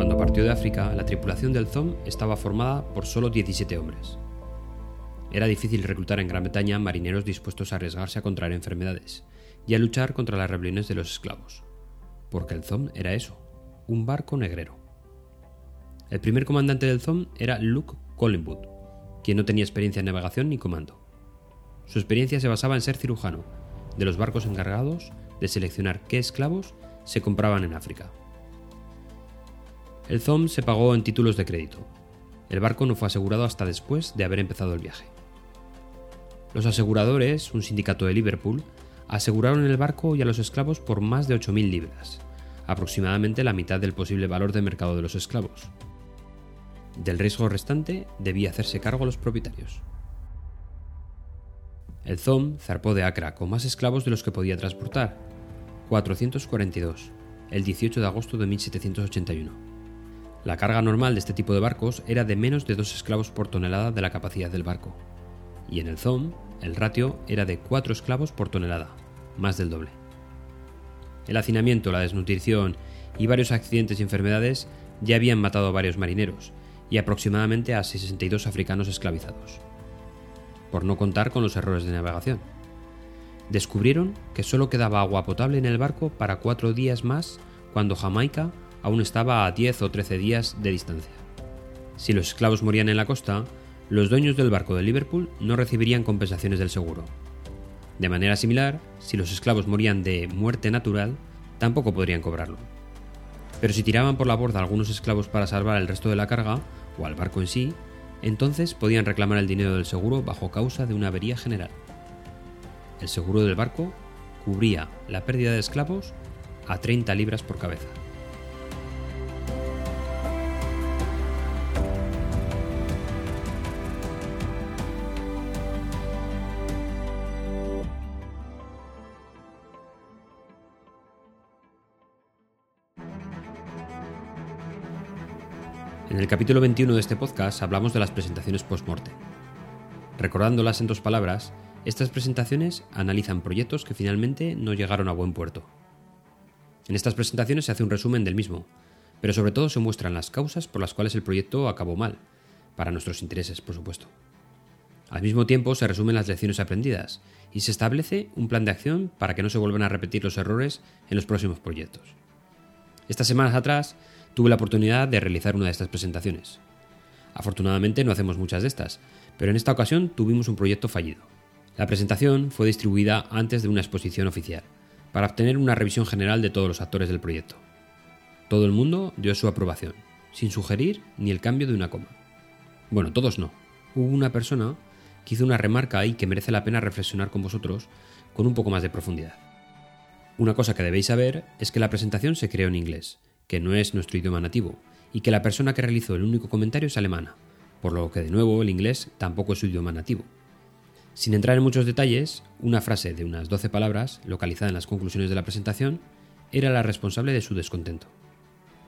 Cuando partió de África, la tripulación del Zom estaba formada por solo 17 hombres. Era difícil reclutar en Gran Bretaña marineros dispuestos a arriesgarse a contraer enfermedades y a luchar contra las rebeliones de los esclavos, porque el Zom era eso, un barco negrero. El primer comandante del Zom era Luke Collingwood, quien no tenía experiencia en navegación ni comando. Su experiencia se basaba en ser cirujano de los barcos encargados de seleccionar qué esclavos se compraban en África. El ZOM se pagó en títulos de crédito. El barco no fue asegurado hasta después de haber empezado el viaje. Los aseguradores, un sindicato de Liverpool, aseguraron el barco y a los esclavos por más de 8.000 libras, aproximadamente la mitad del posible valor de mercado de los esclavos. Del riesgo restante debía hacerse cargo los propietarios. El ZOM zarpó de Acra con más esclavos de los que podía transportar, 442, el 18 de agosto de 1781. La carga normal de este tipo de barcos era de menos de dos esclavos por tonelada de la capacidad del barco, y en el ZOM el ratio era de 4 esclavos por tonelada, más del doble. El hacinamiento, la desnutrición y varios accidentes y enfermedades ya habían matado a varios marineros y aproximadamente a 62 africanos esclavizados por no contar con los errores de navegación. Descubrieron que solo quedaba agua potable en el barco para cuatro días más cuando Jamaica aún estaba a 10 o 13 días de distancia. Si los esclavos morían en la costa, los dueños del barco de Liverpool no recibirían compensaciones del seguro. De manera similar, si los esclavos morían de muerte natural, tampoco podrían cobrarlo. Pero si tiraban por la borda algunos esclavos para salvar el resto de la carga, o al barco en sí, entonces podían reclamar el dinero del seguro bajo causa de una avería general. El seguro del barco cubría la pérdida de esclavos a 30 libras por cabeza. En el capítulo 21 de este podcast hablamos de las presentaciones post-morte. Recordándolas en dos palabras, estas presentaciones analizan proyectos que finalmente no llegaron a buen puerto. En estas presentaciones se hace un resumen del mismo, pero sobre todo se muestran las causas por las cuales el proyecto acabó mal, para nuestros intereses, por supuesto. Al mismo tiempo se resumen las lecciones aprendidas y se establece un plan de acción para que no se vuelvan a repetir los errores en los próximos proyectos. Estas semanas atrás tuve la oportunidad de realizar una de estas presentaciones. Afortunadamente no hacemos muchas de estas, pero en esta ocasión tuvimos un proyecto fallido. La presentación fue distribuida antes de una exposición oficial, para obtener una revisión general de todos los actores del proyecto. Todo el mundo dio su aprobación, sin sugerir ni el cambio de una coma. Bueno, todos no. Hubo una persona que hizo una remarca ahí que merece la pena reflexionar con vosotros con un poco más de profundidad. Una cosa que debéis saber es que la presentación se creó en inglés, que no es nuestro idioma nativo, y que la persona que realizó el único comentario es alemana, por lo que de nuevo el inglés tampoco es su idioma nativo. Sin entrar en muchos detalles, una frase de unas 12 palabras, localizada en las conclusiones de la presentación, era la responsable de su descontento.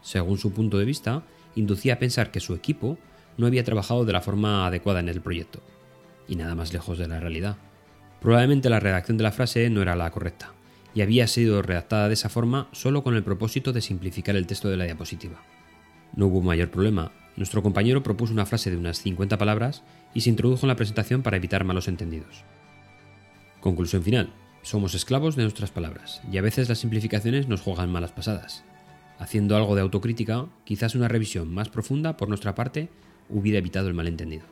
Según su punto de vista, inducía a pensar que su equipo no había trabajado de la forma adecuada en el proyecto, y nada más lejos de la realidad. Probablemente la redacción de la frase no era la correcta, y había sido redactada de esa forma solo con el propósito de simplificar el texto de la diapositiva. No hubo mayor problema. Nuestro compañero propuso una frase de unas 50 palabras y se introdujo en la presentación para evitar malos entendidos. Conclusión final. Somos esclavos de nuestras palabras y a veces las simplificaciones nos juegan malas pasadas. Haciendo algo de autocrítica, quizás una revisión más profunda por nuestra parte hubiera evitado el malentendido.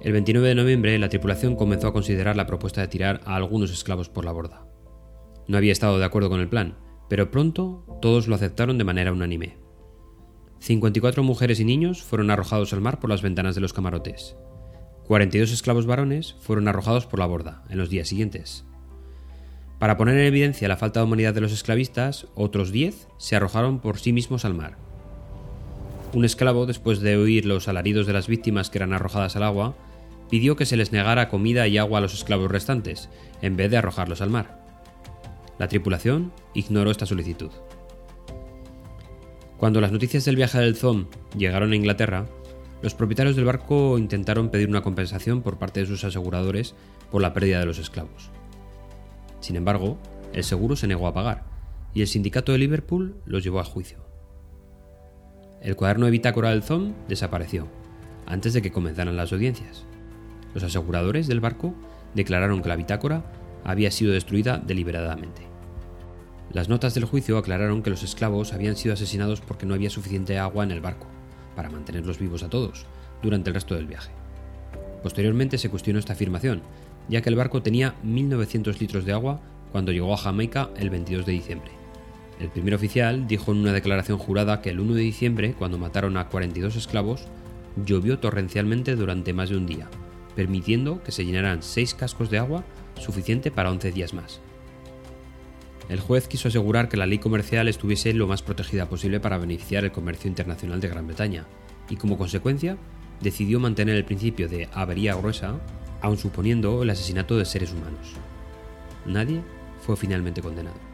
El 29 de noviembre la tripulación comenzó a considerar la propuesta de tirar a algunos esclavos por la borda. No había estado de acuerdo con el plan, pero pronto todos lo aceptaron de manera unánime. 54 mujeres y niños fueron arrojados al mar por las ventanas de los camarotes. 42 esclavos varones fueron arrojados por la borda en los días siguientes. Para poner en evidencia la falta de humanidad de los esclavistas, otros 10 se arrojaron por sí mismos al mar. Un esclavo, después de oír los alaridos de las víctimas que eran arrojadas al agua, pidió que se les negara comida y agua a los esclavos restantes, en vez de arrojarlos al mar. La tripulación ignoró esta solicitud. Cuando las noticias del viaje del Zom llegaron a Inglaterra, los propietarios del barco intentaron pedir una compensación por parte de sus aseguradores por la pérdida de los esclavos. Sin embargo, el seguro se negó a pagar y el sindicato de Liverpool los llevó a juicio. El cuaderno de bitácora del ZOM desapareció antes de que comenzaran las audiencias. Los aseguradores del barco declararon que la bitácora había sido destruida deliberadamente. Las notas del juicio aclararon que los esclavos habían sido asesinados porque no había suficiente agua en el barco para mantenerlos vivos a todos durante el resto del viaje. Posteriormente se cuestionó esta afirmación, ya que el barco tenía 1.900 litros de agua cuando llegó a Jamaica el 22 de diciembre. El primer oficial dijo en una declaración jurada que el 1 de diciembre, cuando mataron a 42 esclavos, llovió torrencialmente durante más de un día, permitiendo que se llenaran 6 cascos de agua suficiente para 11 días más. El juez quiso asegurar que la ley comercial estuviese lo más protegida posible para beneficiar el comercio internacional de Gran Bretaña, y como consecuencia, decidió mantener el principio de avería gruesa, aun suponiendo el asesinato de seres humanos. Nadie fue finalmente condenado.